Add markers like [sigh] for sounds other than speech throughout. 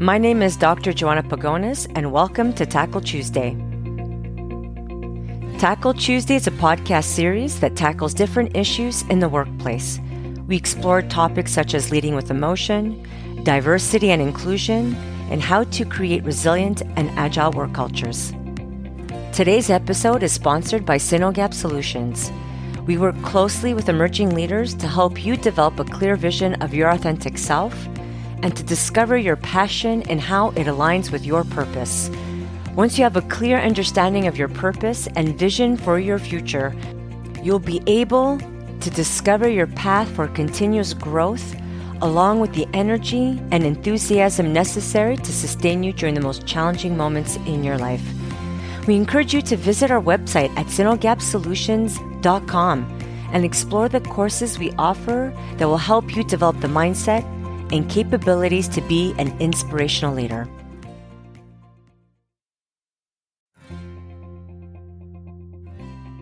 My name is Dr. Joanna Pagonis, and welcome to Tackle Tuesday. Tackle Tuesday is a podcast series that tackles different issues in the workplace. We explore topics such as leading with emotion, diversity and inclusion, and how to create resilient and agile work cultures. Today's episode is sponsored by Synogap Solutions. We work closely with emerging leaders to help you develop a clear vision of your authentic self and to discover your passion and how it aligns with your purpose. Once you have a clear understanding of your purpose and vision for your future, you'll be able to discover your path for continuous growth along with the energy and enthusiasm necessary to sustain you during the most challenging moments in your life. We encourage you to visit our website at synogapsolutions.com and explore the courses we offer that will help you develop the mindset and capabilities to be an inspirational leader.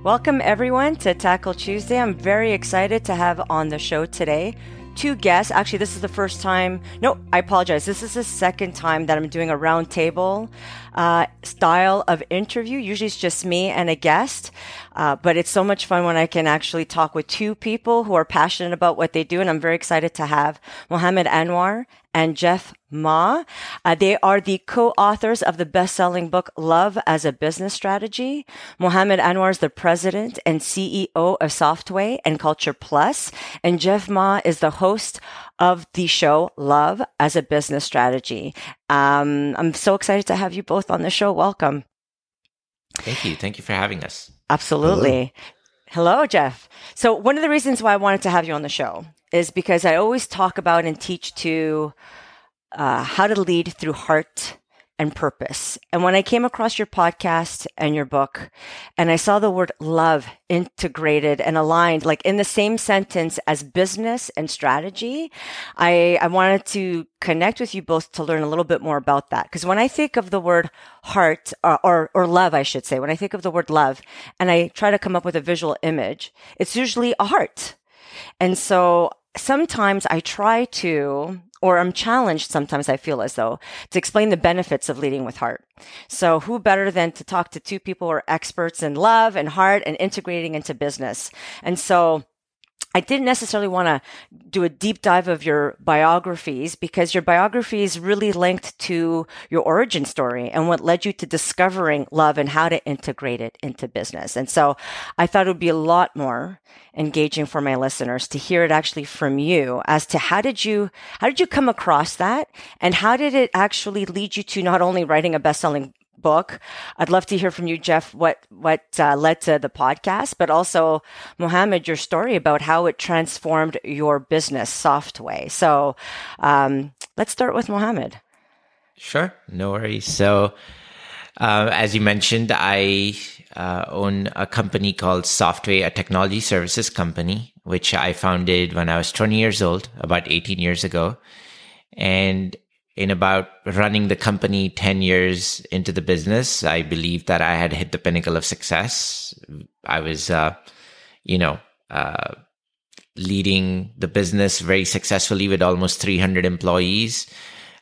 Welcome, everyone, to Tackle Tuesday. I'm very excited to have on the show today two guests. Actually, this is the first time. No, I apologize. This is the second time that I'm doing a roundtable uh, style of interview. Usually it's just me and a guest. Uh, but it's so much fun when I can actually talk with two people who are passionate about what they do. And I'm very excited to have Mohammed Anwar and Jeff Ma. Uh, they are the co-authors of the best-selling book Love as a Business Strategy. Mohammed Anwar is the president and CEO of Softway and Culture Plus, and Jeff Ma is the host of the show Love as a Business Strategy. Um, I'm so excited to have you both on the show. Welcome. Thank you. Thank you for having us. Absolutely. Hello. Hello, Jeff. So one of the reasons why I wanted to have you on the show is because I always talk about and teach to uh, how to lead through heart and purpose. And when I came across your podcast and your book, and I saw the word love integrated and aligned, like in the same sentence as business and strategy, I, I wanted to connect with you both to learn a little bit more about that. Because when I think of the word heart or, or, or love, I should say, when I think of the word love and I try to come up with a visual image, it's usually a heart. And so sometimes I try to, or I'm challenged sometimes I feel as though to explain the benefits of leading with heart. So who better than to talk to two people who are experts in love and heart and integrating into business? And so I didn't necessarily want to do a deep dive of your biographies because your biography is really linked to your origin story and what led you to discovering love and how to integrate it into business. And so I thought it would be a lot more engaging for my listeners to hear it actually from you as to how did you, how did you come across that? And how did it actually lead you to not only writing a best-selling book. I'd love to hear from you, Jeff, what, what uh, led to the podcast, but also Mohammed, your story about how it transformed your business Softway. So um, let's start with Mohammed. Sure, no worries. So, uh, as you mentioned, I uh, own a company called Softway, a technology services company, which I founded when I was 20 years old, about 18 years ago. And in about running the company 10 years into the business, I believed that I had hit the pinnacle of success. I was, uh, you know, uh, leading the business very successfully with almost 300 employees.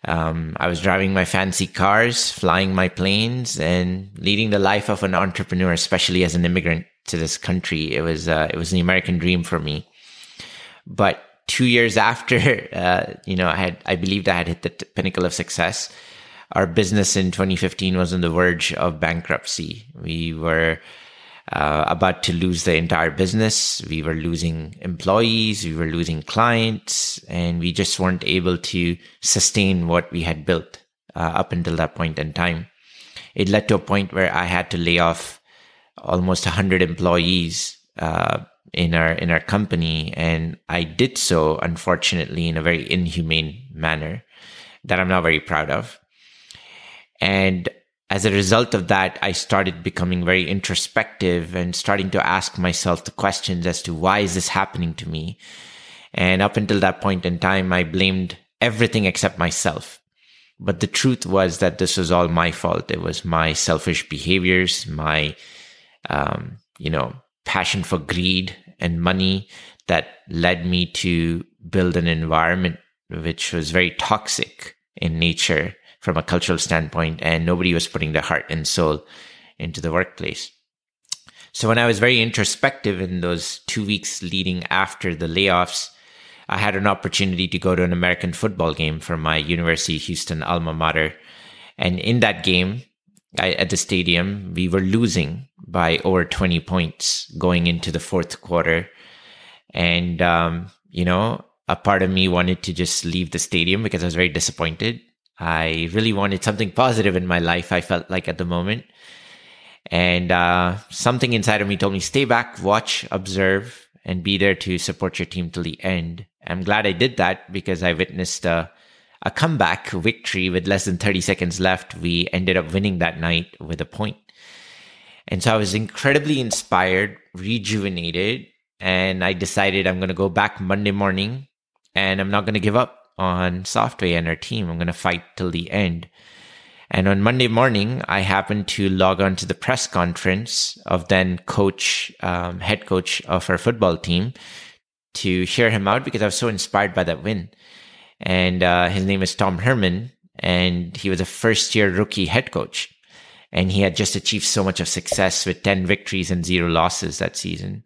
Um, I was driving my fancy cars, flying my planes, and leading the life of an entrepreneur, especially as an immigrant to this country. It was, uh, it was the American dream for me. But two years after, [laughs] uh, you know, I had, I believed I had hit the t- pinnacle of success. Our business in 2015 was on the verge of bankruptcy. We were uh, about to lose the entire business. We were losing employees. We were losing clients and we just weren't able to sustain what we had built uh, up until that point in time. It led to a point where I had to lay off almost 100 employees uh, in our in our company and i did so unfortunately in a very inhumane manner that i'm not very proud of. And as a result of that i started becoming very introspective and starting to ask myself the questions as to why is this happening to me? And up until that point in time i blamed everything except myself. But the truth was that this was all my fault. It was my selfish behaviors my um, you know passion for greed and money that led me to build an environment which was very toxic in nature from a cultural standpoint, and nobody was putting their heart and soul into the workplace. So when I was very introspective in those two weeks leading after the layoffs, I had an opportunity to go to an American football game for my University Houston alma mater. And in that game, I, at the stadium, we were losing by over 20 points going into the fourth quarter. And, um, you know, a part of me wanted to just leave the stadium because I was very disappointed. I really wanted something positive in my life, I felt like at the moment. And uh, something inside of me told me, stay back, watch, observe, and be there to support your team till the end. I'm glad I did that because I witnessed a, a comeback victory with less than 30 seconds left. We ended up winning that night with a point. And so I was incredibly inspired, rejuvenated, and I decided I'm going to go back Monday morning and I'm not going to give up on Softway and our team. I'm going to fight till the end. And on Monday morning, I happened to log on to the press conference of then coach, um, head coach of our football team to hear him out because I was so inspired by that win. And uh, his name is Tom Herman, and he was a first year rookie head coach. And he had just achieved so much of success with 10 victories and zero losses that season.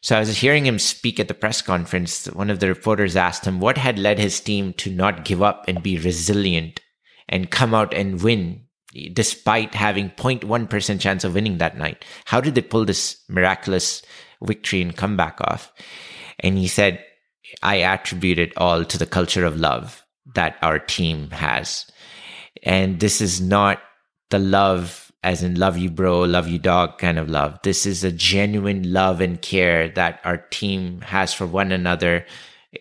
So I was hearing him speak at the press conference. One of the reporters asked him what had led his team to not give up and be resilient and come out and win despite having 0.1% chance of winning that night. How did they pull this miraculous victory and comeback off? And he said, I attribute it all to the culture of love that our team has. And this is not the love as in love you bro, love you dog kind of love. This is a genuine love and care that our team has for one another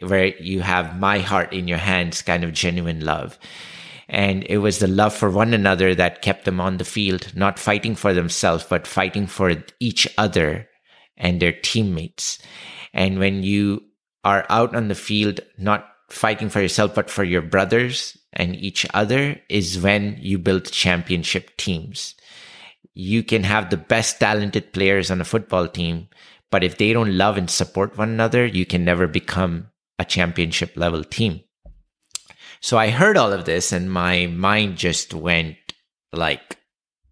where you have my heart in your hands kind of genuine love. And it was the love for one another that kept them on the field, not fighting for themselves, but fighting for each other and their teammates. And when you are out on the field, not fighting for yourself, but for your brothers and each other is when you build championship teams. You can have the best talented players on a football team, but if they don't love and support one another, you can never become a championship level team. So I heard all of this and my mind just went like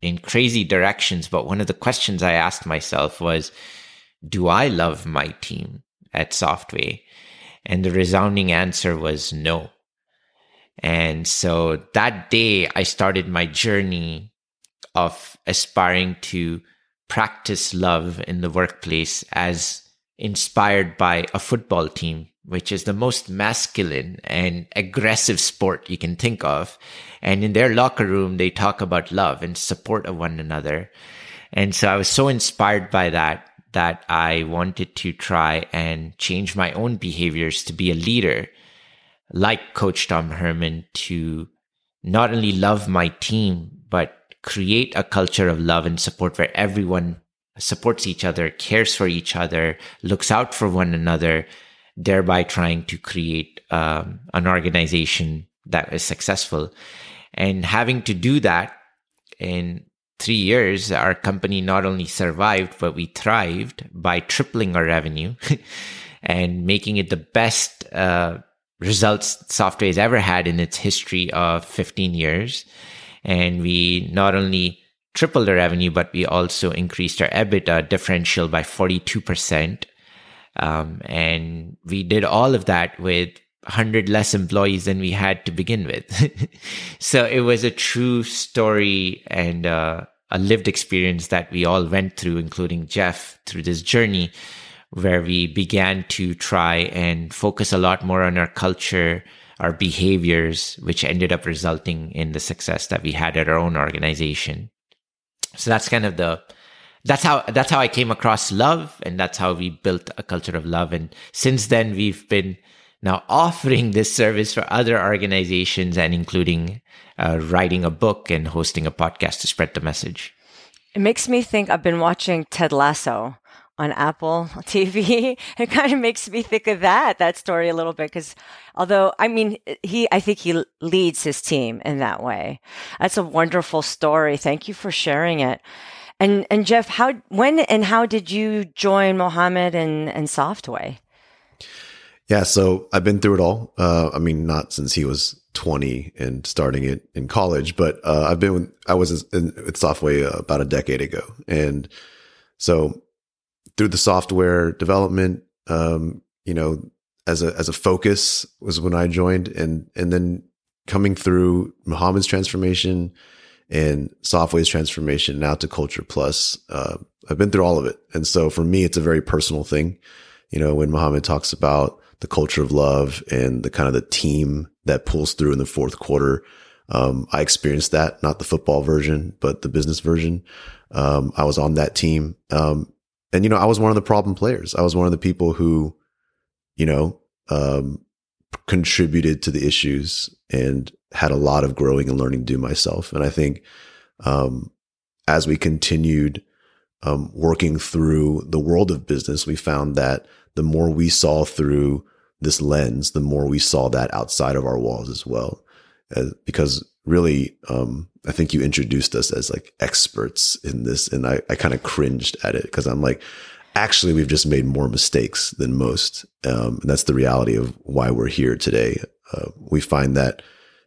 in crazy directions. But one of the questions I asked myself was, do I love my team at Softway? And the resounding answer was no. And so that day I started my journey of aspiring to practice love in the workplace as inspired by a football team which is the most masculine and aggressive sport you can think of. And in their locker room, they talk about love and support of one another. And so I was so inspired by that, that I wanted to try and change my own behaviors to be a leader like Coach Tom Herman to not only love my team, but create a culture of love and support where everyone supports each other, cares for each other, looks out for one another, thereby trying to create um, an organization that is successful. And having to do that in three years, our company not only survived, but we thrived by tripling our revenue [laughs] and making it the best uh, results Softway has ever had in its history of 15 years. And we not only tripled our revenue, but we also increased our EBITDA differential by 42%. Um, and we did all of that with 100 less employees than we had to begin with. [laughs] so it was a true story and uh, a lived experience that we all went through, including Jeff, through this journey where we began to try and focus a lot more on our culture, our behaviors, which ended up resulting in the success that we had at our own organization. So that's kind of the that's how that's how I came across love, and that's how we built a culture of love. And since then, we've been now offering this service for other organizations, and including uh, writing a book and hosting a podcast to spread the message. It makes me think I've been watching Ted Lasso on Apple [laughs] TV. It kind of makes me think of that, that story a little bit. Cause although, I mean, he, I think he leads his team in that way. That's a wonderful story. Thank you for sharing it. And and Jeff, how when and how did you join Mohammed and and Softway? Yeah, so I've been through it all. Uh, I mean, not since he was 20 and starting it in college, but uh, I've been with, I was in, Softway about a decade ago, and so through the software development, um, you know, as a as a focus was when I joined, and and then coming through Mohammed's transformation and Softway's transformation now to Culture Plus. Uh, I've been through all of it, and so for me, it's a very personal thing. You know, when Mohammed talks about the culture of love and the kind of the team that pulls through in the fourth quarter. Um, I experienced that, not the football version, but the business version. Um, I was on that team. Um, and, you know, I was one of the problem players. I was one of the people who, you know, um, contributed to the issues and had a lot of growing and learning to do myself. And I think, um, as we continued, um, working through the world of business, we found that the more we saw through this lens, the more we saw that outside of our walls as well. Uh, because really, um, I think you introduced us as like experts in this, and I, I kind of cringed at it because I'm like, actually, we've just made more mistakes than most, um, and that's the reality of why we're here today. Uh, we find that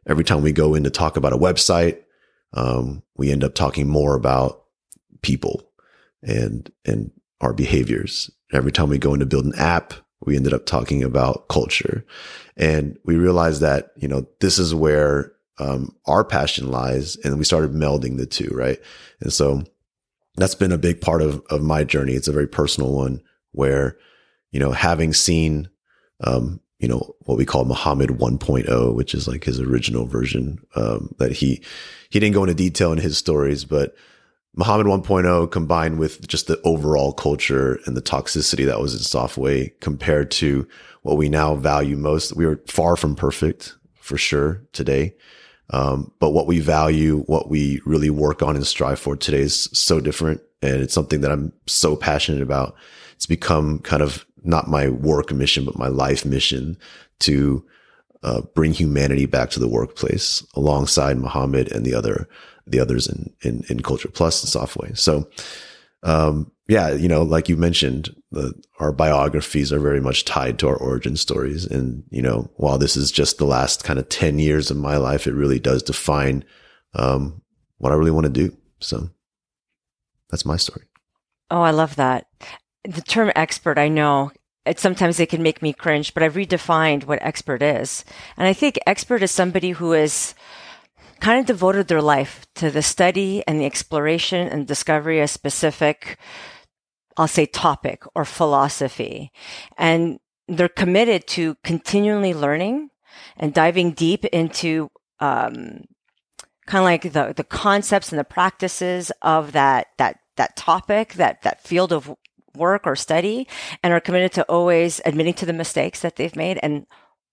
every time we go in to talk about a website, um, we end up talking more about people and and our behaviors. Every time we go in to build an app, we ended up talking about culture. And we realized that, you know, this is where um, our passion lies. And we started melding the two, right? And so that's been a big part of, of my journey. It's a very personal one where, you know, having seen, um, you know, what we call Muhammad 1.0, which is like his original version, um, that he, he didn't go into detail in his stories, but Muhammad 1.0 combined with just the overall culture and the toxicity that was in Softway compared to what we now value most. We are far from perfect for sure today. Um, but what we value, what we really work on and strive for today is so different. And it's something that I'm so passionate about. It's become kind of not my work mission, but my life mission to uh, bring humanity back to the workplace alongside Muhammad and the other the others in in, in Culture Plus and Softway. So, um, yeah, you know, like you mentioned, the, our biographies are very much tied to our origin stories. And you know, while this is just the last kind of ten years of my life, it really does define um, what I really want to do. So, that's my story. Oh, I love that. The term expert, I know it sometimes it can make me cringe, but I've redefined what expert is. And I think expert is somebody who is kind of devoted their life to the study and the exploration and discovery of specific, I'll say topic or philosophy. And they're committed to continually learning and diving deep into, um, kind of like the, the concepts and the practices of that, that, that topic, that, that field of work or study and are committed to always admitting to the mistakes that they've made and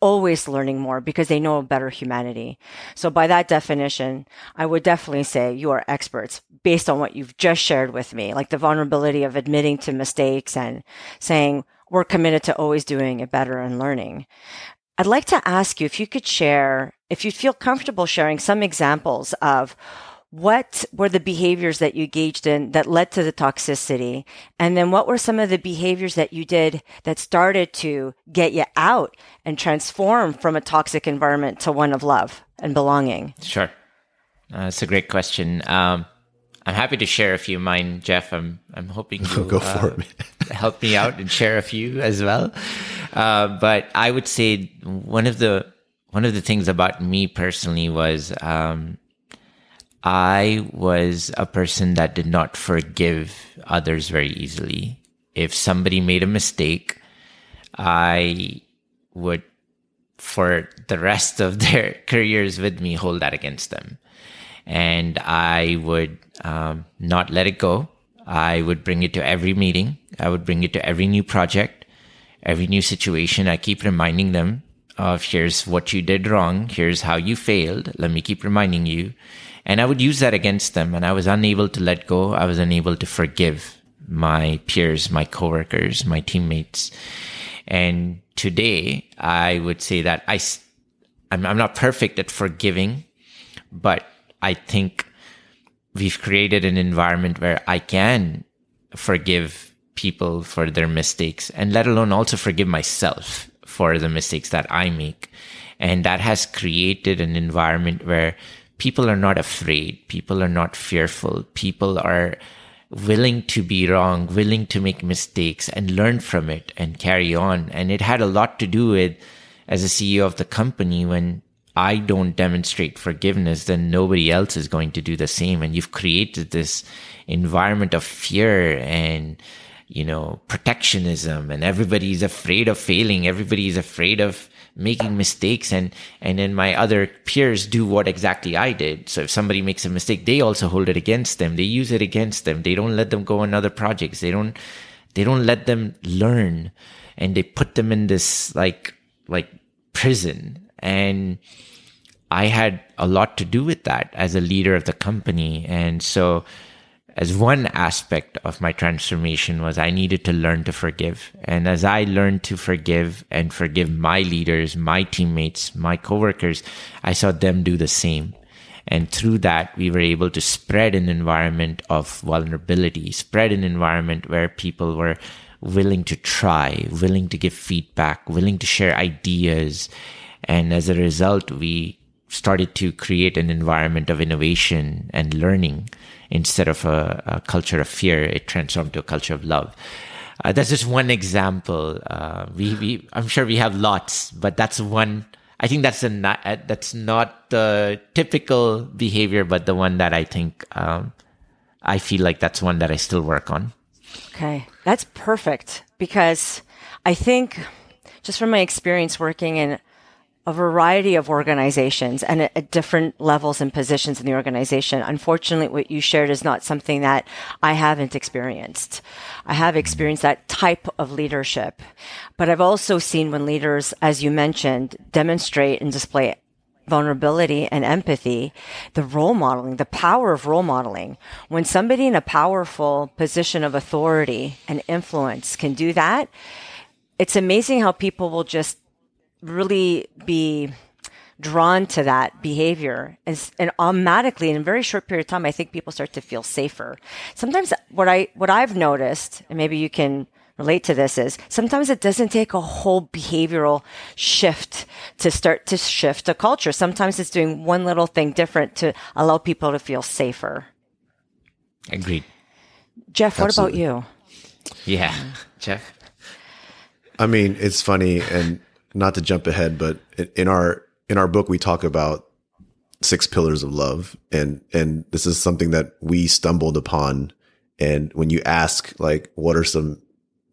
always learning more because they know a better humanity. So by that definition, I would definitely say you are experts based on what you've just shared with me, like the vulnerability of admitting to mistakes and saying we're committed to always doing it better and learning. I'd like to ask you if you could share, if you feel comfortable sharing some examples of what were the behaviors that you engaged in that led to the toxicity? And then what were some of the behaviors that you did that started to get you out and transform from a toxic environment to one of love and belonging? Sure. Uh, that's a great question. Um, I'm happy to share a few of mine, Jeff. I'm I'm hoping [laughs] you go for uh, it. [laughs] help me out and share a few as well. Uh, but I would say one of the one of the things about me personally was um, I was a person that did not forgive others very easily. If somebody made a mistake, I would, for the rest of [laughs] their careers with me, hold that against them. And I would um, not let it go. I would bring it to every meeting. I would bring it to every new project, every new situation. I keep reminding them of here's what you did wrong. Here's how you failed. Let me keep reminding you. And I would use that against them. And I was unable to let go. I was unable to forgive my peers, my coworkers, my teammates. And today I would say that I, I'm, I'm not perfect at forgiving, but I think we've created an environment where I can forgive people for their mistakes and let alone also forgive myself for the mistakes that I make And that has created an environment where people are not afraid. People are not fearful. People are willing to be wrong, willing to make mistakes and learn from it and carry on. And it had a lot to do with as a CEO of the company when I don't demonstrate forgiveness, then nobody else is going to do the same. And you've created this environment of fear and, you know, protectionism and everybody's afraid of failing. Everybody's afraid of making mistakes and and then my other peers do what exactly I did. So if somebody makes a mistake, they also hold it against them. They use it against them. They don't let them go on other projects. They don't they don't let them learn and they put them in this like like prison and I had a lot to do with that as a leader of the company and so as one aspect of my transformation was I needed to learn to forgive. And as I learned to forgive and forgive my leaders, my teammates, my coworkers, I saw them do the same. And through that, we were able to spread an environment of vulnerability, spread an environment where people were willing to try, willing to give feedback, willing to share ideas. And as a result, we started to create an environment of innovation and learning instead of a, a culture of fear, it transformed to a culture of love. Uh, that's just one example. Uh, we, we, I'm sure we have lots, but that's one. I think that's a not, uh, that's not the typical behavior, but the one that I think um, I feel like that's one that I still work on. Okay, that's perfect because I think just from my experience working in a variety of organizations and at, different levels and positions in the organization. Unfortunately, what you shared is not something that I haven't experienced. I have experienced that type of leadership, but I've also seen when leaders, as you mentioned, demonstrate and display vulnerability and empathy, the role modeling, the power of role modeling. When somebody in a powerful position of authority and influence can do that, it's amazing how people will just really be drawn to that behavior. And, and automatically in a very short period of time i think people start to feel safer. Sometimes what i what i've noticed and maybe you can relate to this is sometimes it doesn't take a whole behavioral shift to start to shift a culture. Sometimes it's doing one little thing different to allow people to feel safer. Agreed. Jeff what about you? Yeah. [laughs] Jeff? I mean it's funny and not to jump ahead, but in our in our book we talk about six pillars of love, and and this is something that we stumbled upon. And when you ask like, what are some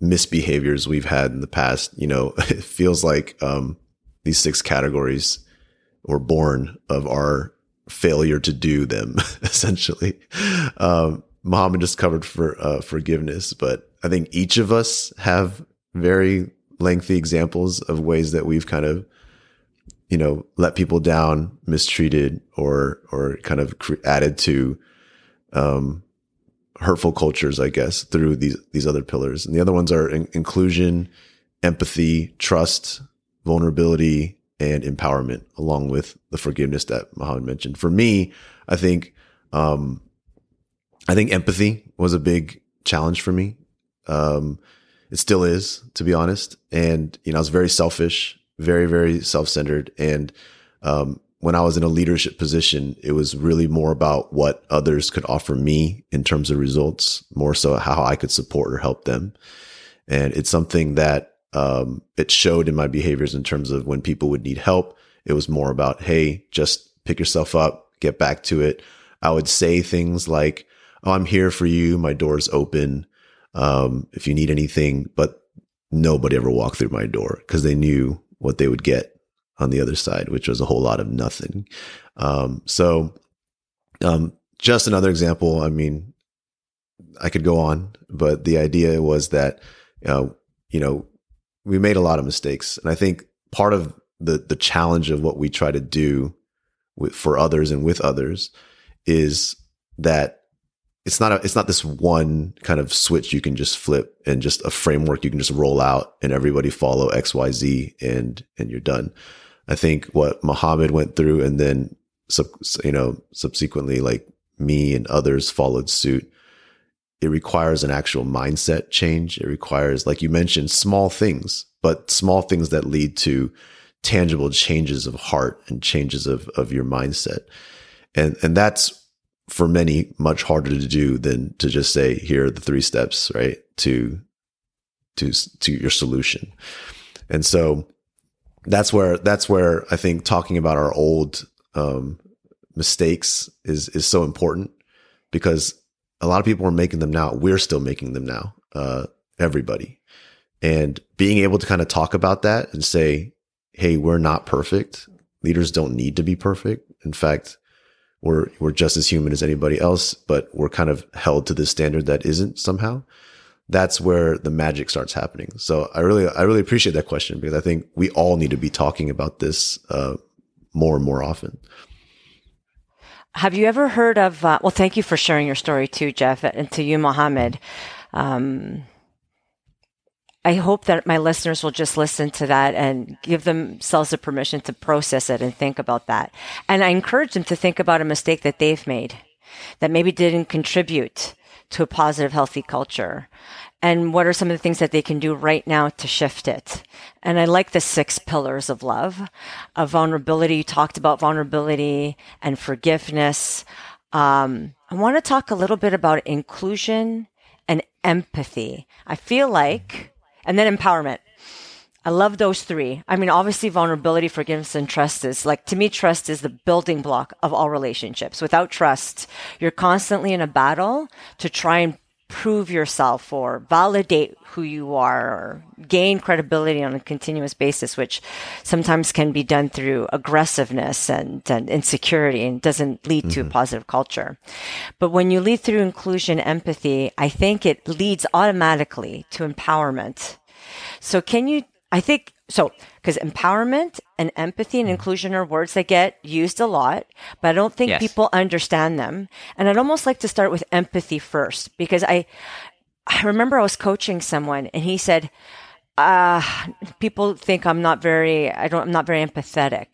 misbehaviors we've had in the past, you know, [laughs] it feels like um, these six categories were born of our failure to do them. [laughs] essentially, um, Mohammed just covered for uh, forgiveness, but I think each of us have very lengthy examples of ways that we've kind of you know let people down mistreated or or kind of added to um hurtful cultures i guess through these these other pillars. And the other ones are in- inclusion empathy trust vulnerability and empowerment along with the forgiveness that Mohammed mentioned. For me i think um i think empathy was a big challenge for me. Um it still is, to be honest. And, you know, I was very selfish, very, very self centered. And, um, when I was in a leadership position, it was really more about what others could offer me in terms of results, more so how I could support or help them. And it's something that, um, it showed in my behaviors in terms of when people would need help. It was more about, Hey, just pick yourself up, get back to it. I would say things like, Oh, I'm here for you. My door's open um, if you need anything, but nobody ever walked through my door because they knew what they would get on the other side, which was a whole lot of nothing. Um, so, um, just another example. I mean, I could go on, but the idea was that, uh, you know, we made a lot of mistakes. And I think part of the, the challenge of what we try to do with, for others and with others is that it's not a, it's not this one kind of switch you can just flip and just a framework you can just roll out and everybody follow X, Y, Z and, and you're done. I think what Muhammad went through and then, sub, you know, subsequently like me and others followed suit. It requires an actual mindset change. It requires, like you mentioned, small things, but small things that lead to tangible changes of heart and changes of, of your mindset. And, and that's for many much harder to do than to just say, here are the three steps, right? To, to, to your solution. And so that's where, that's where I think talking about our old, um, mistakes is, is so important because a lot of people are making them now. We're still making them now. Uh, everybody and being able to kind of talk about that and say, Hey, we're not perfect. Leaders don't need to be perfect. In fact, we're, we're just as human as anybody else, but we're kind of held to this standard that isn't somehow. That's where the magic starts happening. So I really, I really appreciate that question because I think we all need to be talking about this, uh, more and more often. Have you ever heard of, uh, well, thank you for sharing your story too, Jeff, and to you, Mohammed. Um, I hope that my listeners will just listen to that and give themselves the permission to process it and think about that. And I encourage them to think about a mistake that they've made that maybe didn't contribute to a positive, healthy culture. And what are some of the things that they can do right now to shift it? And I like the six pillars of love, of vulnerability. You talked about vulnerability and forgiveness. Um, I want to talk a little bit about inclusion and empathy. I feel like and then empowerment. I love those three. I mean, obviously, vulnerability, forgiveness, and trust is like, to me, trust is the building block of all relationships. Without trust, you're constantly in a battle to try and prove yourself or validate who you are or gain credibility on a continuous basis, which sometimes can be done through aggressiveness and, and insecurity and doesn't lead mm-hmm. to a mm-hmm. positive culture. But when you lead through inclusion, empathy, I think it leads automatically to empowerment. So can you, I think, so because empowerment and empathy and mm-hmm. inclusion are words that get used a lot, but I don't think yes. people understand them. And I'd almost like to start with empathy first because I, I remember I was coaching someone and he said, uh, people think I'm not very, I don't, I'm not very empathetic.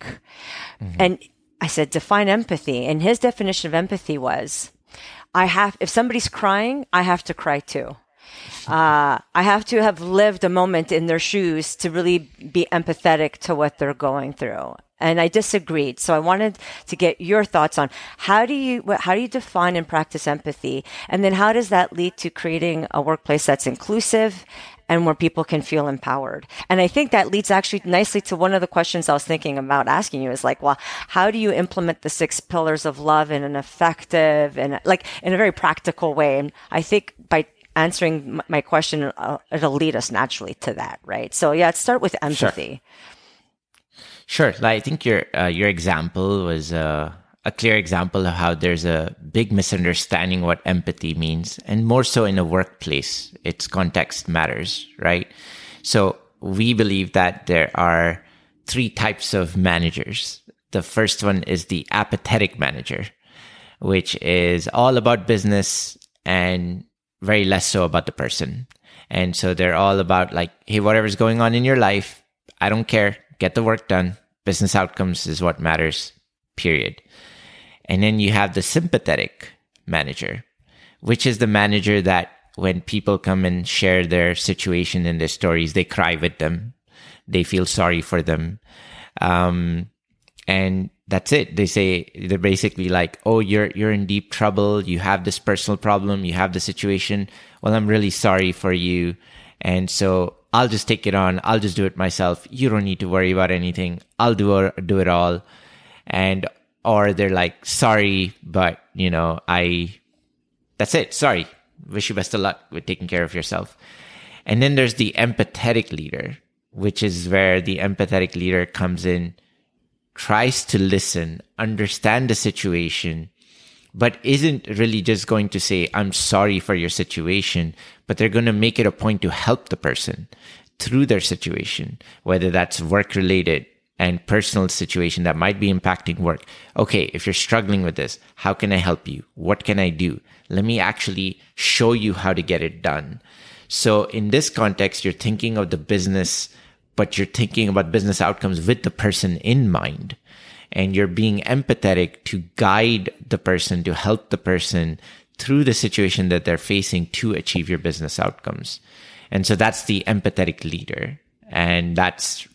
Mm-hmm. And I said, define empathy. And his definition of empathy was, I have, if somebody's crying, I have to cry too. Uh, I have to have lived a moment in their shoes to really be empathetic to what they're going through. And I disagreed. So I wanted to get your thoughts on how do you, how do you define and practice empathy? And then how does that lead to creating a workplace that's inclusive and where people can feel empowered. And I think that leads actually nicely to one of the questions I was thinking about asking you is like, well, how do you implement the six pillars of love in an effective and like in a very practical way? And I think by answering my question, uh, it'll lead us naturally to that, right? So yeah, let's start with empathy. Sure. sure. I think your uh, your example was uh, a clear example of how there's a big misunderstanding what empathy means, and more so in a workplace, its context matters, right? So we believe that there are three types of managers. The first one is the apathetic manager, which is all about business and very less so about the person. And so they're all about like, hey, whatever's going on in your life, I don't care. Get the work done. Business outcomes is what matters, period. And then you have the sympathetic manager, which is the manager that when people come and share their situation and their stories, they cry with them. They feel sorry for them. Um, and that's it. They say they're basically like, "Oh, you're you're in deep trouble. You have this personal problem. You have the situation. Well, I'm really sorry for you, and so I'll just take it on. I'll just do it myself. You don't need to worry about anything. I'll do do it all." And or they're like, "Sorry, but you know, I that's it. Sorry. Wish you best of luck with taking care of yourself." And then there's the empathetic leader, which is where the empathetic leader comes in tries to listen, understand the situation, but isn't really just going to say, I'm sorry for your situation, but they're going to make it a point to help the person through their situation, whether that's work related and personal situation that might be impacting work. Okay, if you're struggling with this, how can I help you? What can I do? Let me actually show you how to get it done. So in this context, you're thinking of the business but you're thinking about business outcomes with the person in mind. And you're being empathetic to guide the person, to help the person through the situation that they're facing to achieve your business outcomes. And so that's the empathetic leader. And that's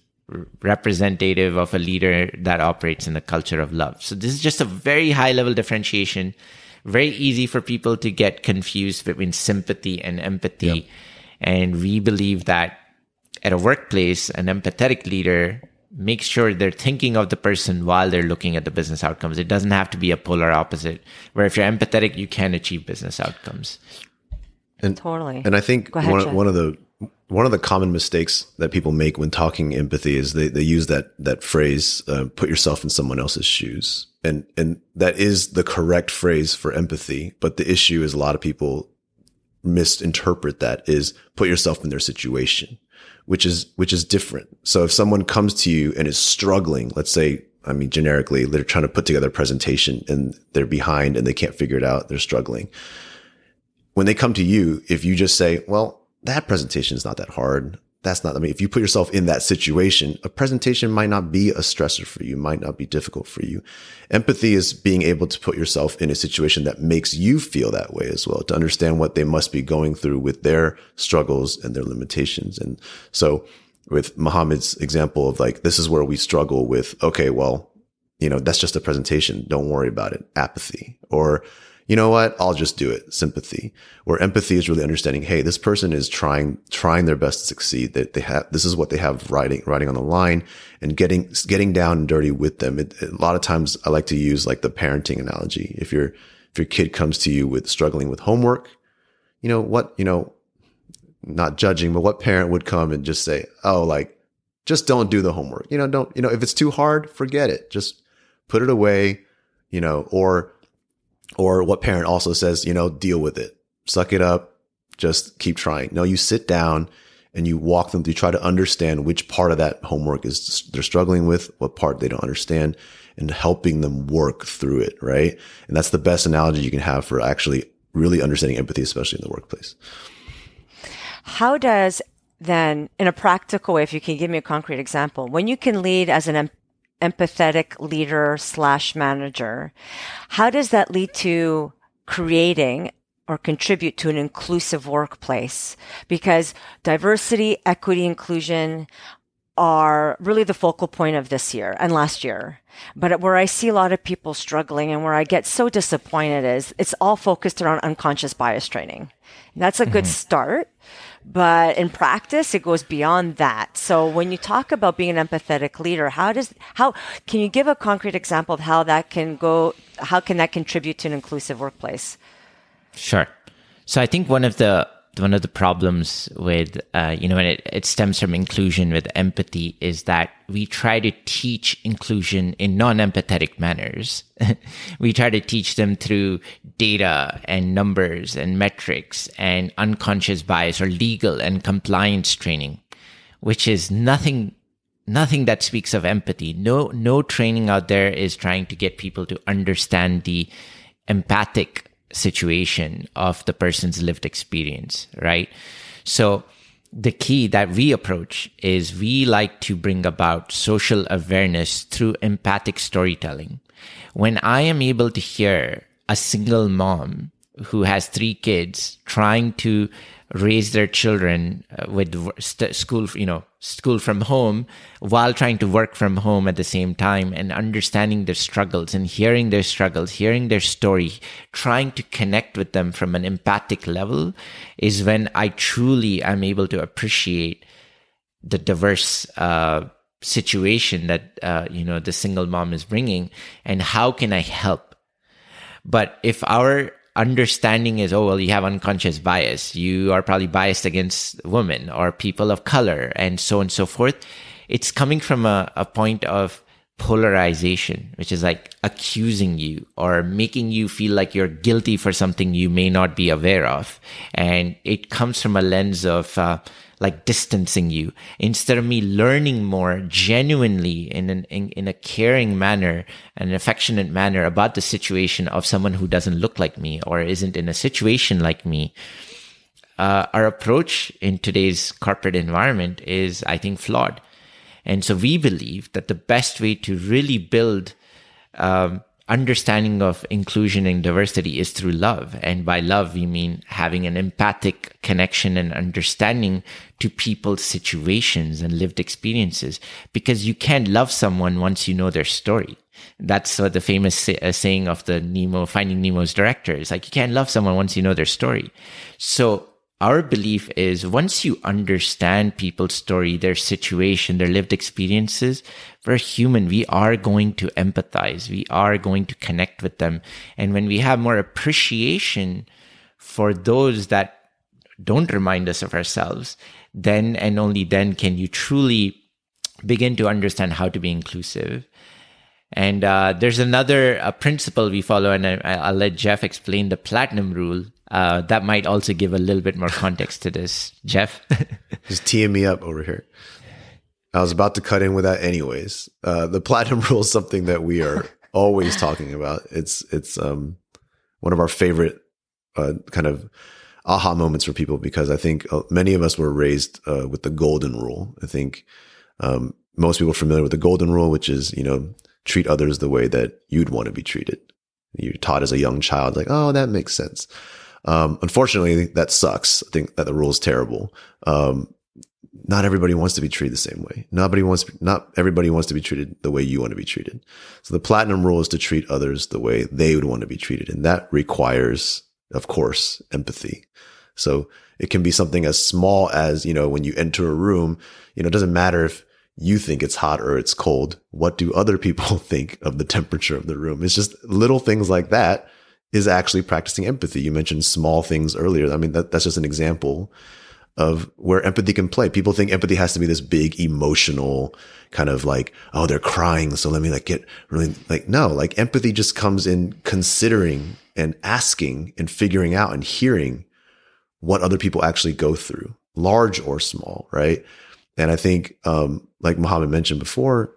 representative of a leader that operates in the culture of love. So this is just a very high level differentiation. Very easy for people to get confused between sympathy and empathy. Yep. And we believe that at a workplace, an empathetic leader makes sure they're thinking of the person while they're looking at the business outcomes. It doesn't have to be a polar opposite, where if you're empathetic, you can achieve business outcomes. And, totally. And I think ahead, one, one of the one of the common mistakes that people make when talking empathy is they, they use that that phrase uh, put yourself in someone else's shoes and and that is the correct phrase for empathy but the issue is a lot of people misinterpret that is put yourself in their situation which is which is different so if someone comes to you and is struggling let's say i mean generically they're trying to put together a presentation and they're behind and they can't figure it out they're struggling when they come to you if you just say well that presentation is not that hard. That's not, I mean, if you put yourself in that situation, a presentation might not be a stressor for you, might not be difficult for you. Empathy is being able to put yourself in a situation that makes you feel that way as well, to understand what they must be going through with their struggles and their limitations. And so with Muhammad's example of like, this is where we struggle with, okay, well, you know, that's just a presentation. Don't worry about it. Apathy or, you know what? I'll just do it. Sympathy, where empathy is really understanding. Hey, this person is trying, trying their best to succeed. That they have, this is what they have writing, writing on the line and getting, getting down and dirty with them. It, a lot of times I like to use like the parenting analogy. If your, if your kid comes to you with struggling with homework, you know what, you know, not judging, but what parent would come and just say, Oh, like, just don't do the homework. You know, don't, you know, if it's too hard, forget it. Just put it away, you know, or or what parent also says, you know, deal with it, suck it up, just keep trying. No, you sit down and you walk them through, try to understand which part of that homework is they're struggling with, what part they don't understand, and helping them work through it, right? And that's the best analogy you can have for actually really understanding empathy, especially in the workplace. How does then, in a practical way, if you can give me a concrete example, when you can lead as an empathetic leader slash manager. How does that lead to creating or contribute to an inclusive workplace? Because diversity, equity, inclusion are really the focal point of this year and last year. But where I see a lot of people struggling and where I get so disappointed is it's all focused around unconscious bias training. That's a good mm-hmm. start. But in practice, it goes beyond that. So when you talk about being an empathetic leader, how does, how, can you give a concrete example of how that can go, how can that contribute to an inclusive workplace? Sure. So I think one of the one of the problems with uh, you know and it, it stems from inclusion with empathy is that we try to teach inclusion in non-empathetic manners. [laughs] We try to teach them through data and numbers and metrics and unconscious bias or legal and compliance training which is nothing nothing that speaks of empathy. No no training out there is trying to get people to understand the empathic situation of the person's lived experience, right? So the key that we approach is we like to bring about social awareness through empathic storytelling. When I am able to hear a single mom who has three kids trying to raise their children uh, with st- school, you know, school from home while trying to work from home at the same time and understanding their struggles and hearing their struggles, hearing their story, trying to connect with them from an empathic level is when I truly am able to appreciate the diverse, uh, situation that, uh, you know, the single mom is bringing and how can I help? But if our understanding is, oh, well, you have unconscious bias. You are probably biased against women or people of color and so on and so forth. It's coming from a, a point of polarization, which is like accusing you or making you feel like you're guilty for something you may not be aware of. And it comes from a lens of, uh, like distancing you instead of me learning more genuinely in an in, in a caring manner an affectionate manner about the situation of someone who doesn't look like me or isn't in a situation like me uh, our approach in today's corporate environment is i think flawed and so we believe that the best way to really build um, understanding of inclusion and diversity is through love. And by love, we mean having an empathic connection and understanding to people's situations and lived experiences. Because you can't love someone once you know their story. That's what the famous uh, saying of the Nemo, Finding Nemo's director is like, you can't love someone once you know their story. So our belief is once you understand people's story, their situation, their lived experiences, we're human. We are going to empathize. We are going to connect with them. And when we have more appreciation for those that don't remind us of ourselves, then and only then can you truly begin to understand how to be inclusive. And uh, there's another principle we follow, and I, will let Jeff explain the platinum rule. Uh, that might also give a little bit more context to this. Jeff? [laughs] Just teeing me up over here. I was about to cut in with that anyways. Uh, the platinum [laughs] rule is something that we are always talking about. It's, it's, um, one of our favorite, uh, kind of aha moments for people because I think uh, many of us were raised, uh, with the golden rule. I think, um, most people are familiar with the golden rule, which is, you know, treat others the way that you'd want to be treated. You're taught as a young child, like, oh, that makes sense. Um, unfortunately, that sucks. I think that the rule is terrible. Um, not everybody wants to be treated the same way. Nobody wants, not everybody wants to be treated the way you want to be treated. So the platinum rule is to treat others the way they would want to be treated. And that requires, of course, empathy. So it can be something as small as, you know, when you enter a room, you know, it doesn't matter if you think it's hot or it's cold. What do other people [laughs] think of the temperature of the room? It's just little things like that is actually practicing empathy. You mentioned small things earlier. I mean, that, that's just an example of where empathy can play. People think empathy has to be this big emotional kind of like, oh, they're crying. So let me like get really like, no, like empathy just comes in considering and asking and figuring out and hearing what other people actually go through, large or small. Right. And I think, um, like Muhammad mentioned before,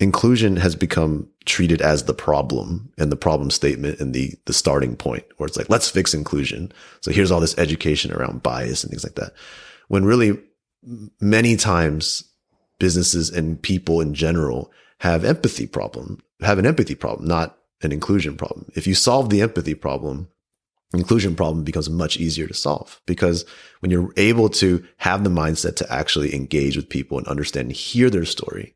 inclusion has become treated as the problem and the problem statement and the the starting point where it's like let's fix inclusion. So here's all this education around bias and things like that. When really many times businesses and people in general have empathy problem have an empathy problem not an inclusion problem. If you solve the empathy problem inclusion problem becomes much easier to solve because when you're able to have the mindset to actually engage with people and understand and hear their story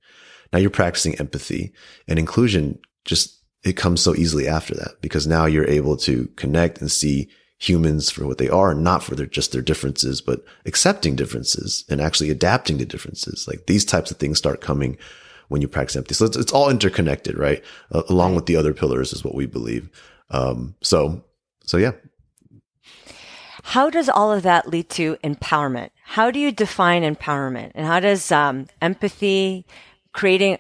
now you're practicing empathy and inclusion just, it comes so easily after that because now you're able to connect and see humans for what they are and not for their, just their differences, but accepting differences and actually adapting to differences. Like these types of things start coming when you practice empathy. So it's, it's all interconnected, right? Uh, along with the other pillars is what we believe. Um, so, so yeah. How does all of that lead to empowerment? How do you define empowerment? And how does um, empathy, creating,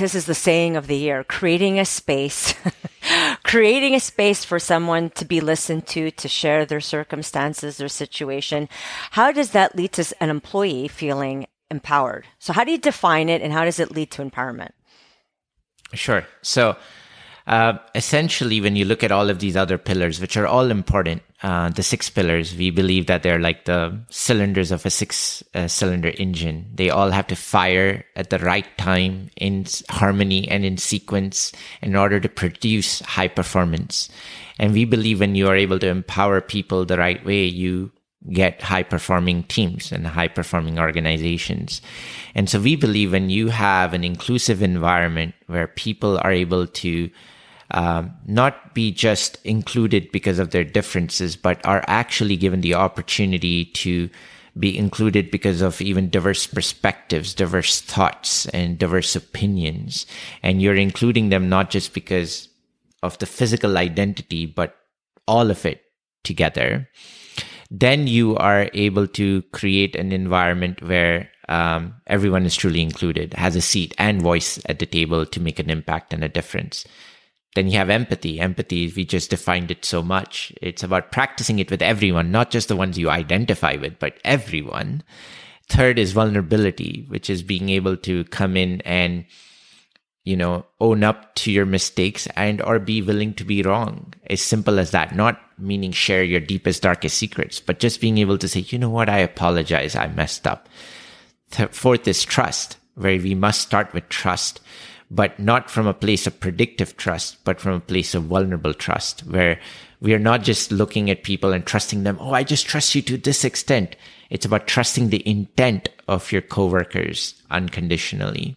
this is the saying of the year, creating a space, [laughs] creating a space for someone to be listened to, to share their circumstances, their situation. How does that lead to an employee feeling empowered? So how do you define it and how does it lead to empowerment? Sure. So, uh, essentially, when you look at all of these other pillars, which are all important, uh, the six pillars, we believe that they're like the cylinders of a six uh, cylinder engine. They all have to fire at the right time in harmony and in sequence in order to produce high performance. And we believe when you are able to empower people the right way, you get high performing teams and high performing organizations. And so we believe when you have an inclusive environment where people are able to um, not be just included because of their differences, but are actually given the opportunity to be included because of even diverse perspectives, diverse thoughts, and diverse opinions. And you're including them not just because of the physical identity, but all of it together. Then you are able to create an environment where um, everyone is truly included, has a seat and voice at the table to make an impact and a difference. Then you have empathy. Empathy, we just defined it so much. It's about practicing it with everyone, not just the ones you identify with, but everyone. Third is vulnerability, which is being able to come in and, you know, own up to your mistakes and or be willing to be wrong. As simple as that. Not meaning share your deepest, darkest secrets, but just being able to say, you know what? I apologize. I messed up. Th- fourth is trust, where we must start with trust but not from a place of predictive trust, but from a place of vulnerable trust, where we are not just looking at people and trusting them. Oh, I just trust you to this extent. It's about trusting the intent of your coworkers unconditionally.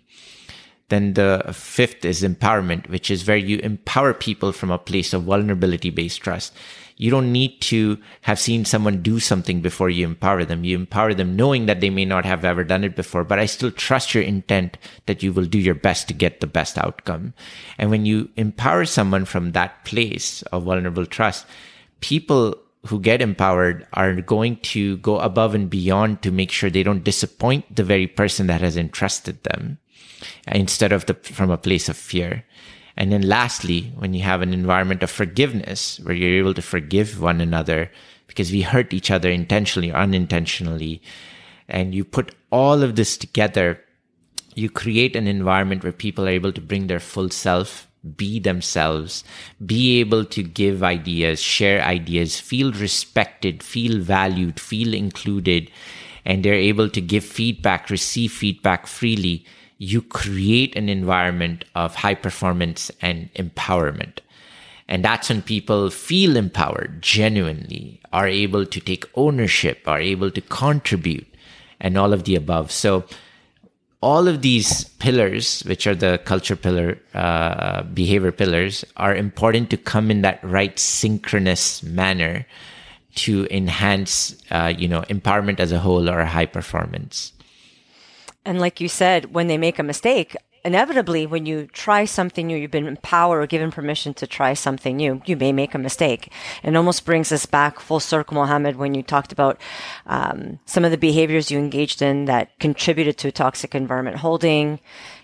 Then the fifth is empowerment, which is where you empower people from a place of vulnerability based trust. You don't need to have seen someone do something before you empower them. You empower them knowing that they may not have ever done it before, but I still trust your intent that you will do your best to get the best outcome. And when you empower someone from that place of vulnerable trust, people who get empowered are going to go above and beyond to make sure they don't disappoint the very person that has entrusted them instead of the, from a place of fear. And then lastly, when you have an environment of forgiveness where you're able to forgive one another because we hurt each other intentionally or unintentionally, and you put all of this together, you create an environment where people are able to bring their full self, be themselves, be able to give ideas, share ideas, feel respected, feel valued, feel included, and they're able to give feedback, receive feedback freely you create an environment of high performance and empowerment. And that's when people feel empowered, genuinely, are able to take ownership, are able to contribute, and all of the above. So, all of these pillars, which are the culture pillar, uh, behavior pillars, are important to come in that right synchronous manner to enhance, uh, you know, empowerment as a whole or high performance. And like you said, when they make a mistake, inevitably, when you try something new, you've been empowered or given permission to try something new, you may make a mistake. And almost brings us back full circle, Mohammed, when you talked about um, some of the behaviors you engaged in that contributed to a toxic environment, holding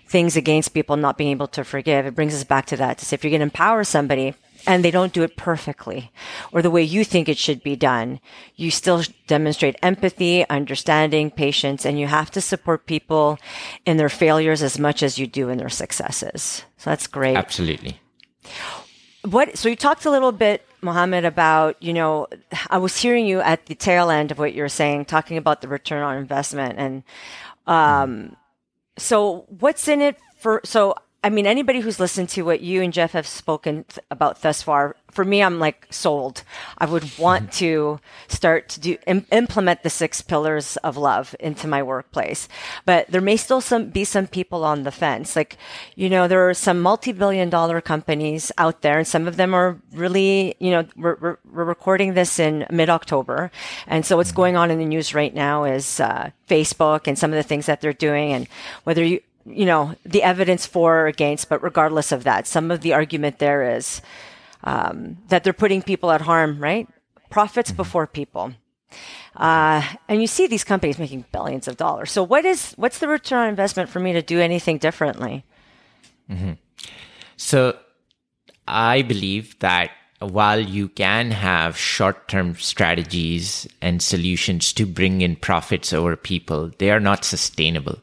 things against people not being able to forgive. It brings us back to that to say if you're going to empower somebody, and they don't do it perfectly or the way you think it should be done, you still demonstrate empathy, understanding, patience, and you have to support people in their failures as much as you do in their successes. So that's great. Absolutely. What, so you talked a little bit, Mohammed, about, you know, I was hearing you at the tail end of what you were saying, talking about the return on investment. And, um, so what's in it for, so I mean, anybody who's listened to what you and Jeff have spoken th- about thus far, for me, I'm like sold. I would want [laughs] to start to do Im- implement the six pillars of love into my workplace. But there may still some be some people on the fence. Like, you know, there are some multi-billion dollar companies out there, and some of them are really, you know, we're, we're, we're recording this in mid-October, and so what's mm-hmm. going on in the news right now is uh, Facebook and some of the things that they're doing, and whether you you know, the evidence for or against, but regardless of that, some of the argument there is um, that they're putting people at harm, right? Profits mm-hmm. before people. Uh, and you see these companies making billions of dollars. So what is what's the return on investment for me to do anything differently? Mm-hmm. So I believe that while you can have short-term strategies and solutions to bring in profits over people, they are not sustainable.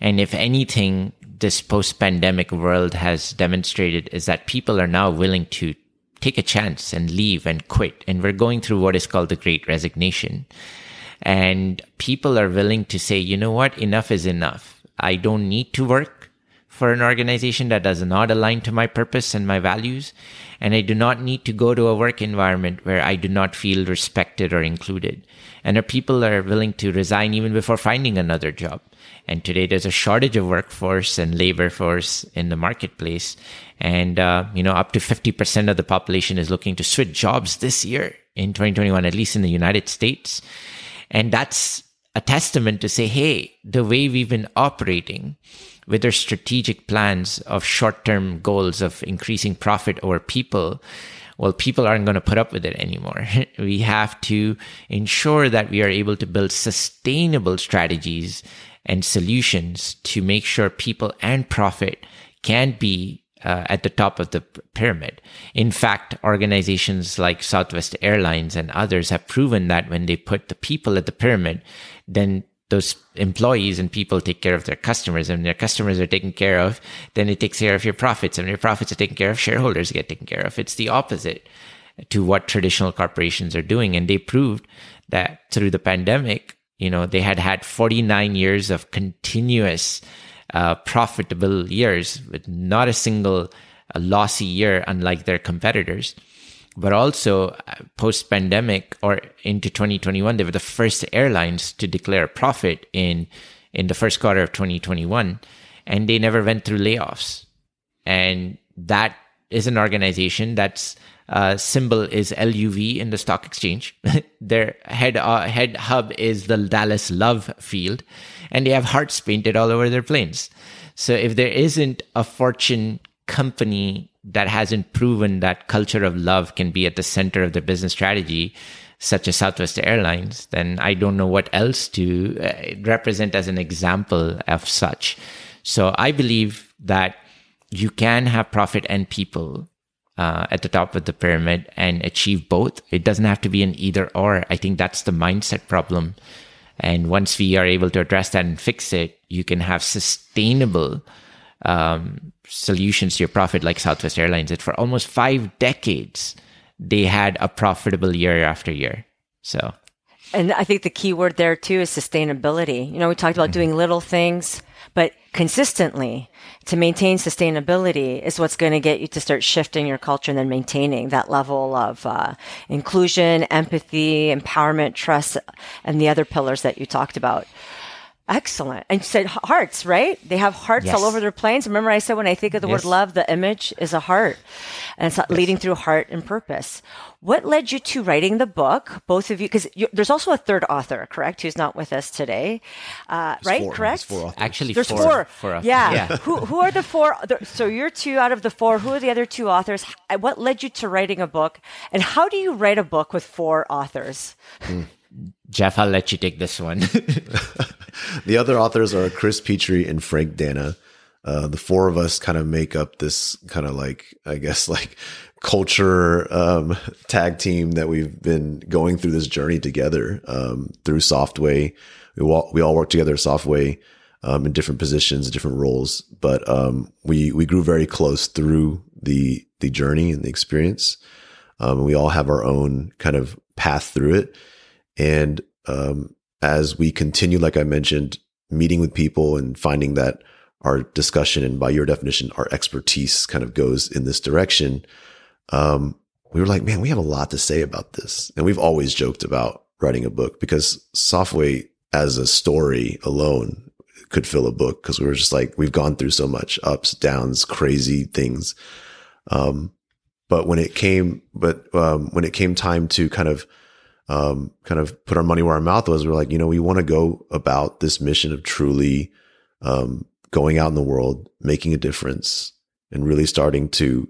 And if anything, this post pandemic world has demonstrated is that people are now willing to take a chance and leave and quit. And we're going through what is called the great resignation. And people are willing to say, you know what? Enough is enough. I don't need to work for an organization that does not align to my purpose and my values. And I do not need to go to a work environment where I do not feel respected or included. And our people are willing to resign even before finding another job. And today there's a shortage of workforce and labor force in the marketplace. And, uh, you know, up to 50% of the population is looking to switch jobs this year in 2021, at least in the United States. And that's a testament to say, hey, the way we've been operating with our strategic plans of short term goals of increasing profit over people, well, people aren't going to put up with it anymore. [laughs] we have to ensure that we are able to build sustainable strategies and solutions to make sure people and profit can be uh, at the top of the pyramid. In fact, organizations like Southwest Airlines and others have proven that when they put the people at the pyramid, then those employees and people take care of their customers and their customers are taken care of, then it takes care of your profits and your profits are taken care of, shareholders get taken care of. It's the opposite to what traditional corporations are doing. And they proved that through the pandemic, you know, they had had 49 years of continuous uh, profitable years with not a single uh, lossy year, unlike their competitors. But also uh, post pandemic or into 2021, they were the first airlines to declare profit in in the first quarter of 2021, and they never went through layoffs. And that is an organization that's uh, symbol is LUV in the stock exchange. [laughs] Their head uh, head hub is the Dallas Love Field, and they have hearts painted all over their planes. So if there isn't a fortune company that hasn't proven that culture of love can be at the center of their business strategy, such as Southwest Airlines, then I don't know what else to uh, represent as an example of such. So I believe that you can have profit and people uh, at the top of the pyramid and achieve both. It doesn't have to be an either or. I think that's the mindset problem. And once we are able to address that and fix it, you can have sustainable um, solutions to your profit, like Southwest Airlines. That for almost five decades, they had a profitable year after year. So, and I think the key word there too is sustainability. You know, we talked about mm-hmm. doing little things, but consistently to maintain sustainability is what's going to get you to start shifting your culture and then maintaining that level of uh, inclusion, empathy, empowerment, trust, and the other pillars that you talked about. Excellent. And you said hearts, right? They have hearts yes. all over their planes. Remember, I said when I think of the yes. word love, the image is a heart, and it's yes. leading through heart and purpose. What led you to writing the book? Both of you, because there's also a third author, correct? Who's not with us today, uh, right? Four. Correct. Four Actually, there's four. four. Yeah. yeah. who who are the four? So you're two out of the four. Who are the other two authors? What led you to writing a book? And how do you write a book with four authors? Hmm. Jeff, I'll let you take this one. [laughs] the other authors are Chris Petrie and Frank Dana. Uh, the four of us kind of make up this kind of like, I guess, [laughs] like culture um, tag team that we've been going through this journey together um, through Softway. We all, we all work together at Softway um, in different positions, different roles, but um, we we grew very close through the the journey and the experience. Um, we all have our own kind of path through it, and um, as we continue, like I mentioned, meeting with people and finding that our discussion and by your definition, our expertise kind of goes in this direction. Um, we were like, man, we have a lot to say about this. And we've always joked about writing a book because Softway as a story alone could fill a book because we were just like, we've gone through so much ups, downs, crazy things. Um, but when it came, but, um, when it came time to kind of um, kind of put our money where our mouth was. We are like, you know, we want to go about this mission of truly um, going out in the world, making a difference, and really starting to,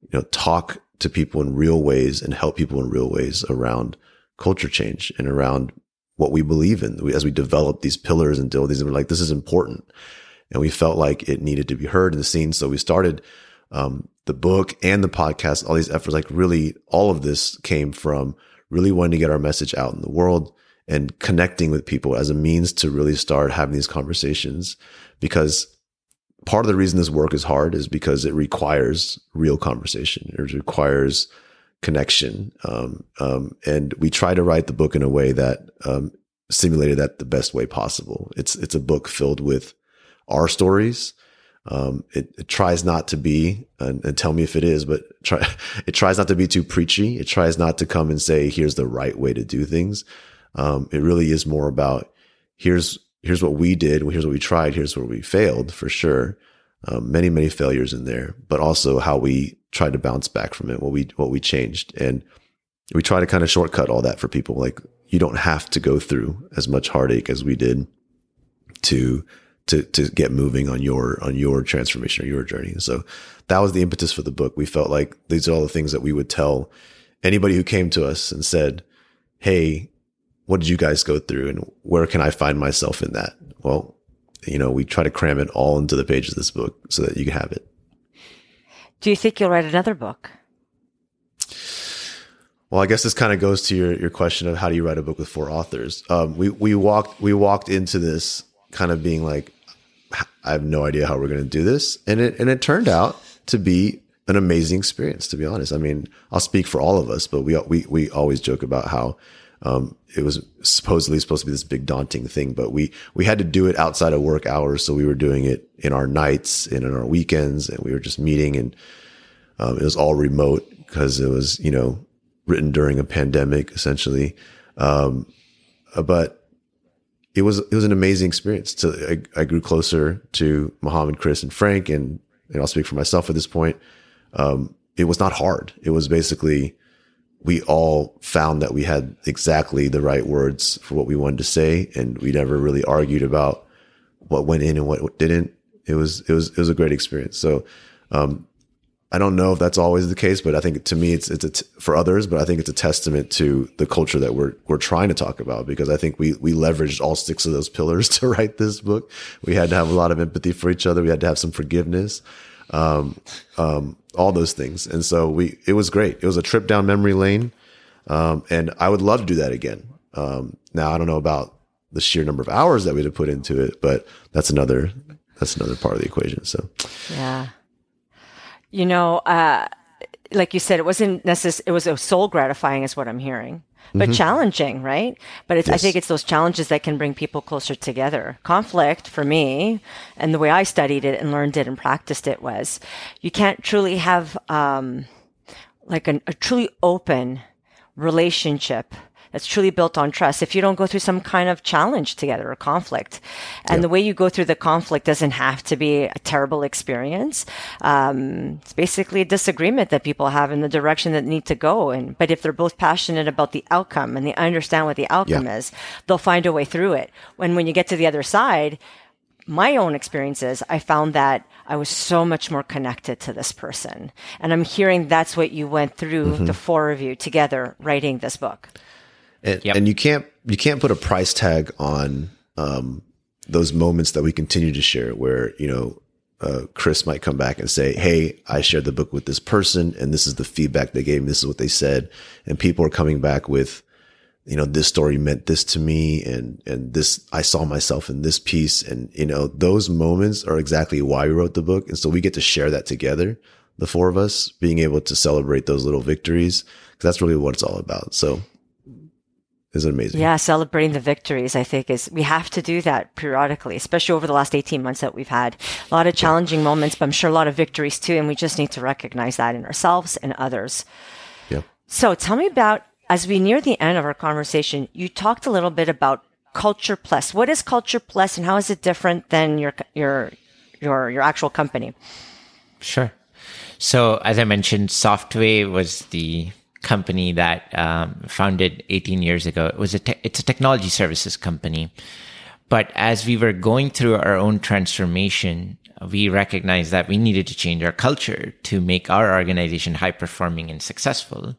you know, talk to people in real ways and help people in real ways around culture change and around what we believe in. We, as we develop these pillars and deal with these, and we're like, this is important. And we felt like it needed to be heard in the scene. So we started um, the book and the podcast, all these efforts, like really all of this came from really wanting to get our message out in the world and connecting with people as a means to really start having these conversations. Because part of the reason this work is hard is because it requires real conversation. It requires connection. Um, um, and we try to write the book in a way that um, simulated that the best way possible. It's it's a book filled with our stories um, it, it, tries not to be, and, and, tell me if it is, but try, [laughs] it tries not to be too preachy. It tries not to come and say, here's the right way to do things. Um, it really is more about here's, here's what we did. Here's what we tried. Here's where we failed for sure. Um, many, many failures in there, but also how we tried to bounce back from it, what we, what we changed. And we try to kind of shortcut all that for people. Like you don't have to go through as much heartache as we did to to to get moving on your on your transformation or your journey. So that was the impetus for the book. We felt like these are all the things that we would tell anybody who came to us and said, "Hey, what did you guys go through, and where can I find myself in that?" Well, you know, we try to cram it all into the pages of this book so that you can have it. Do you think you'll write another book? Well, I guess this kind of goes to your, your question of how do you write a book with four authors. Um, we we walked we walked into this kind of being like, I have no idea how we're going to do this. And it, and it turned out to be an amazing experience, to be honest. I mean, I'll speak for all of us, but we, we, we always joke about how Um, it was supposedly supposed to be this big daunting thing, but we, we had to do it outside of work hours. So we were doing it in our nights and in our weekends and we were just meeting and, um, it was all remote because it was, you know, written during a pandemic essentially. Um, uh, but it was, it was an amazing experience. I, I grew closer to Mohammed, Chris and Frank. And, and I'll speak for myself at this point. Um, it was not hard. It was basically, we all found that we had exactly the right words for what we wanted to say. And we never really argued about what went in and what didn't. It was, it was, it was a great experience. So, um, I don't know if that's always the case, but I think to me, it's, it's a t- for others, but I think it's a testament to the culture that we're, we're trying to talk about because I think we, we leveraged all six of those pillars [laughs] to write this book. We had to have a lot of empathy for each other. We had to have some forgiveness. Um, um, all those things. And so we, it was great. It was a trip down memory lane. Um, and I would love to do that again. Um, now I don't know about the sheer number of hours that we had put into it, but that's another, that's another part of the equation. So, yeah. You know, uh, like you said, it wasn't necessary. It was a soul gratifying, is what I'm hearing, but mm-hmm. challenging, right? But yes. I think it's those challenges that can bring people closer together. Conflict for me, and the way I studied it and learned it and practiced it was, you can't truly have um, like an, a truly open relationship that's truly built on trust if you don't go through some kind of challenge together or conflict. And the way you go through the conflict doesn't have to be a terrible experience. Um, it's basically a disagreement that people have in the direction that need to go. And, but if they're both passionate about the outcome and they understand what the outcome yeah. is, they'll find a way through it. When, when you get to the other side, my own experiences, I found that I was so much more connected to this person. And I'm hearing that's what you went through, mm-hmm. the four of you together writing this book and, yep. and you can't you can't put a price tag on um, those moments that we continue to share where you know uh, Chris might come back and say, Hey, I shared the book with this person and this is the feedback they gave me. This is what they said. And people are coming back with, you know, this story meant this to me and, and this, I saw myself in this piece. And, you know, those moments are exactly why we wrote the book. And so we get to share that together, the four of us being able to celebrate those little victories. Cause that's really what it's all about. So is amazing. Yeah, celebrating the victories, I think, is we have to do that periodically, especially over the last 18 months that we've had. A lot of challenging moments, but I'm sure a lot of victories too. And we just need to recognize that in ourselves and others. Yeah. So tell me about, as we near the end of our conversation, you talked a little bit about Culture Plus. What is Culture Plus and how is it different than your, your, your, your actual company? Sure. So as I mentioned, Softway was the company that um, founded 18 years ago. It was a te- it's a technology services company. But as we were going through our own transformation, we recognized that we needed to change our culture to make our organization high performing and successful.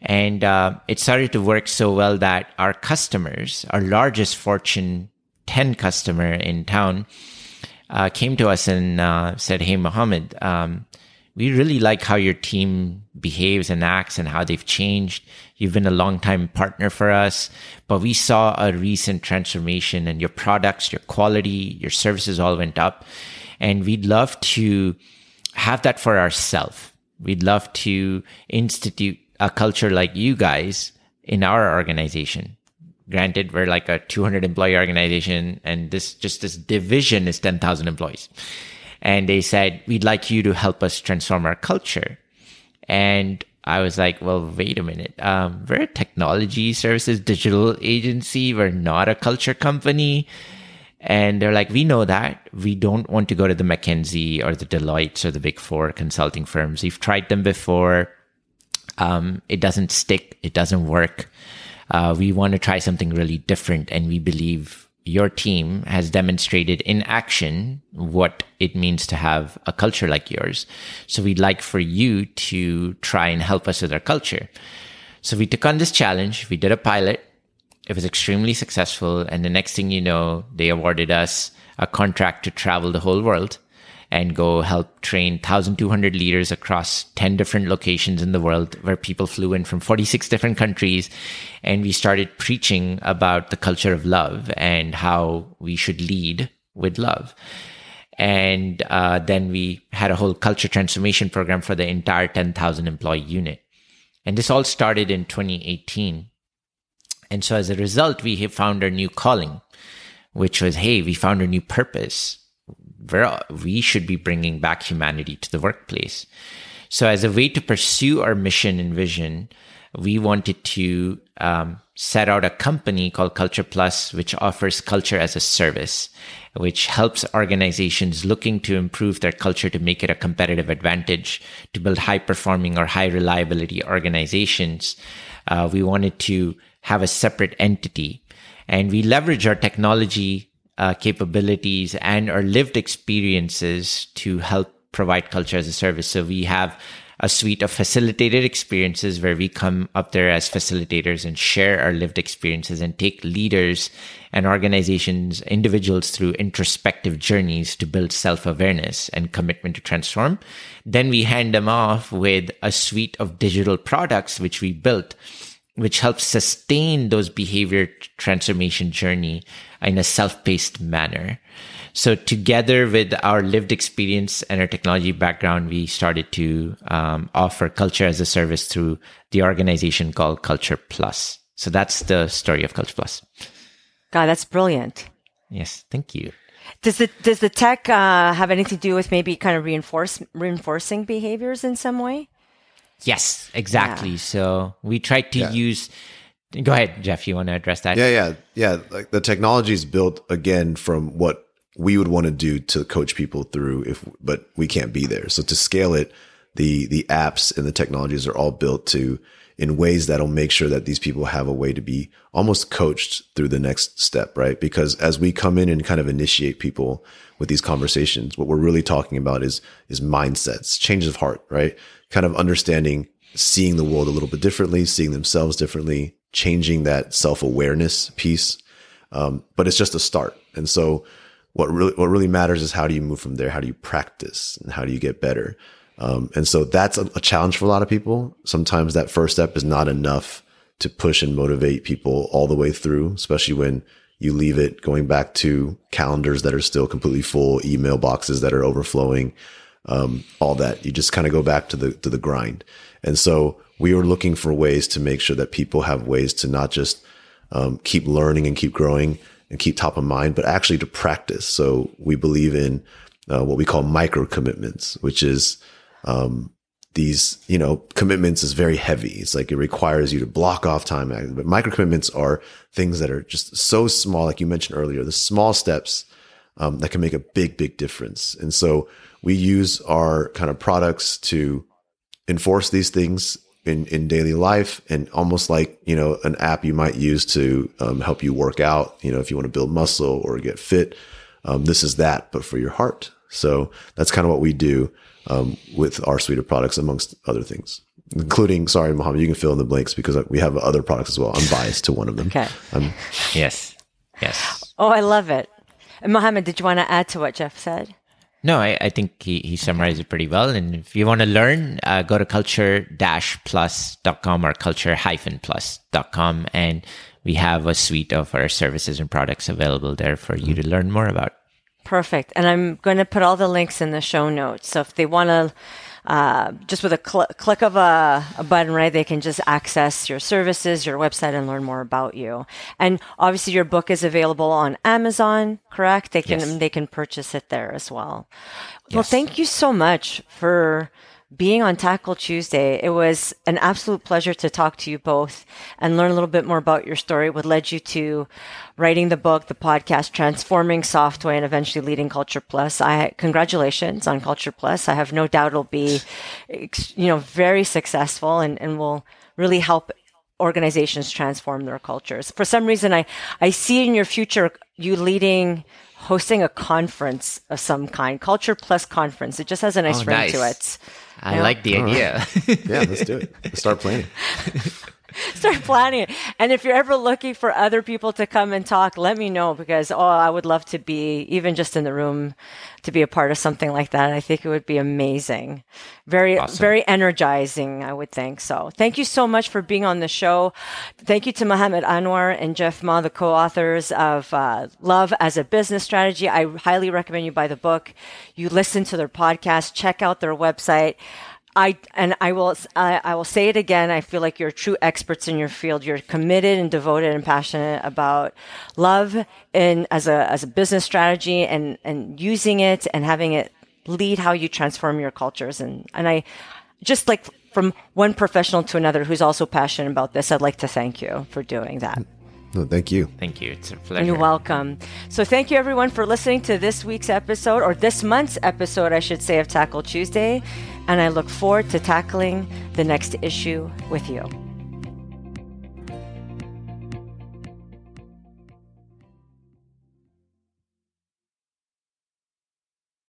And uh, it started to work so well that our customers, our largest Fortune 10 customer in town, uh, came to us and uh, said, Hey, Mohammed, um, we really like how your team behaves and acts and how they've changed. You've been a long time partner for us, but we saw a recent transformation and your products, your quality, your services all went up. And we'd love to have that for ourselves. We'd love to institute a culture like you guys in our organization. Granted, we're like a 200 employee organization and this just this division is 10,000 employees and they said, we'd like you to help us transform our culture. And I was like, well, wait a minute. Um, we're a technology services digital agency. We're not a culture company. And they're like, we know that. We don't want to go to the McKinsey or the Deloitte or the big four consulting firms. We've tried them before. Um, it doesn't stick. It doesn't work. Uh, we want to try something really different. And we believe your team has demonstrated in action what it means to have a culture like yours. So we'd like for you to try and help us with our culture. So we took on this challenge. We did a pilot. It was extremely successful. And the next thing you know, they awarded us a contract to travel the whole world and go help train 1,200 leaders across 10 different locations in the world where people flew in from 46 different countries. And we started preaching about the culture of love and how we should lead with love. And uh, then we had a whole culture transformation program for the entire 10,000 employee unit. And this all started in 2018. And so as a result, we found our new calling, which was, hey, we found a new purpose. We should be bringing back humanity to the workplace. So as a way to pursue our mission and vision, we wanted to um, set out a company called Culture Plus, which offers culture as a service, which helps organizations looking to improve their culture to make it a competitive advantage to build high performing or high reliability organizations. Uh, we wanted to have a separate entity and we leverage our technology uh, capabilities and our lived experiences to help provide culture as a service. So we have a suite of facilitated experiences where we come up there as facilitators and share our lived experiences and take leaders and organizations, individuals through introspective journeys to build self awareness and commitment to transform. Then we hand them off with a suite of digital products which we built which helps sustain those behavior transformation journey in a self-paced manner. So together with our lived experience and our technology background, we started to um, offer culture as a service through the organization called Culture Plus. So that's the story of Culture Plus. God, that's brilliant. Yes, thank you. Does the does the tech uh, have anything to do with maybe kind of reinforce reinforcing behaviors in some way? Yes, exactly. Yeah. So we tried to yeah. use. Go ahead, Jeff. You want to address that? Yeah, yeah, yeah. Like the technology is built again from what we would want to do to coach people through if but we can't be there so to scale it the the apps and the technologies are all built to in ways that'll make sure that these people have a way to be almost coached through the next step right because as we come in and kind of initiate people with these conversations what we're really talking about is is mindsets changes of heart right kind of understanding seeing the world a little bit differently seeing themselves differently changing that self-awareness piece um, but it's just a start and so what really what really matters is how do you move from there? How do you practice and how do you get better? Um, and so that's a, a, challenge for a lot of people. Sometimes that first step is not enough to push and motivate people all the way through, especially when you leave it going back to calendars that are still completely full, email boxes that are overflowing, um, all that. You just kind of go back to the to the grind. And so we are looking for ways to make sure that people have ways to not just um, keep learning and keep growing, and keep top of mind, but actually to practice. So we believe in uh, what we call micro commitments, which is um, these, you know, commitments is very heavy. It's like it requires you to block off time. But micro commitments are things that are just so small, like you mentioned earlier, the small steps um, that can make a big, big difference. And so we use our kind of products to enforce these things in, in daily life and almost like, you know, an app you might use to um, help you work out, you know, if you want to build muscle or get fit. Um, this is that, but for your heart. So that's kind of what we do um, with our suite of products, amongst other things, including, sorry, Mohammed, you can fill in the blanks because we have other products as well. I'm biased to one of them. Okay. Um, yes. Yes. Oh, I love it. And Mohammed, did you want to add to what Jeff said? No, I, I think he, he summarized it pretty well. And if you want to learn, uh, go to culture-plus.com or culture-plus.com. And we have a suite of our services and products available there for you to learn more about. Perfect. And I'm going to put all the links in the show notes. So if they want to uh, just with a cl- click of a, a, button, right, they can just access your services, your website, and learn more about you. And obviously, your book is available on Amazon, correct? They can yes. they can purchase it there as well. Yes. Well, thank you so much for being on Tackle Tuesday. It was an absolute pleasure to talk to you both and learn a little bit more about your story, what led you to writing the book, the podcast, transforming Softway and eventually leading Culture Plus. I congratulations on Culture Plus. I have no doubt it'll be, you know, very successful and, and will really help organizations transform their cultures. For some reason, I, I see in your future you leading hosting a conference of some kind, Culture Plus conference. It just has a nice oh, ring nice. to it. I like the idea. yeah, let's do it. Let's start planning. [laughs] [laughs] start planning it. And if you're ever looking for other people to come and talk, let me know because oh, I would love to be even just in the room to be a part of something like that. I think it would be amazing. Very awesome. very energizing, I would think. So, thank you so much for being on the show. Thank you to Mohammed Anwar and Jeff Ma, the co-authors of uh, Love as a Business Strategy. I highly recommend you buy the book. You listen to their podcast, check out their website. I and I will I, I will say it again. I feel like you're true experts in your field. You're committed and devoted and passionate about love and as a as a business strategy and and using it and having it lead how you transform your cultures. And and I just like from one professional to another who's also passionate about this. I'd like to thank you for doing that. No, thank you. Thank you. It's a pleasure. You're welcome. So, thank you everyone for listening to this week's episode, or this month's episode, I should say, of Tackle Tuesday. And I look forward to tackling the next issue with you.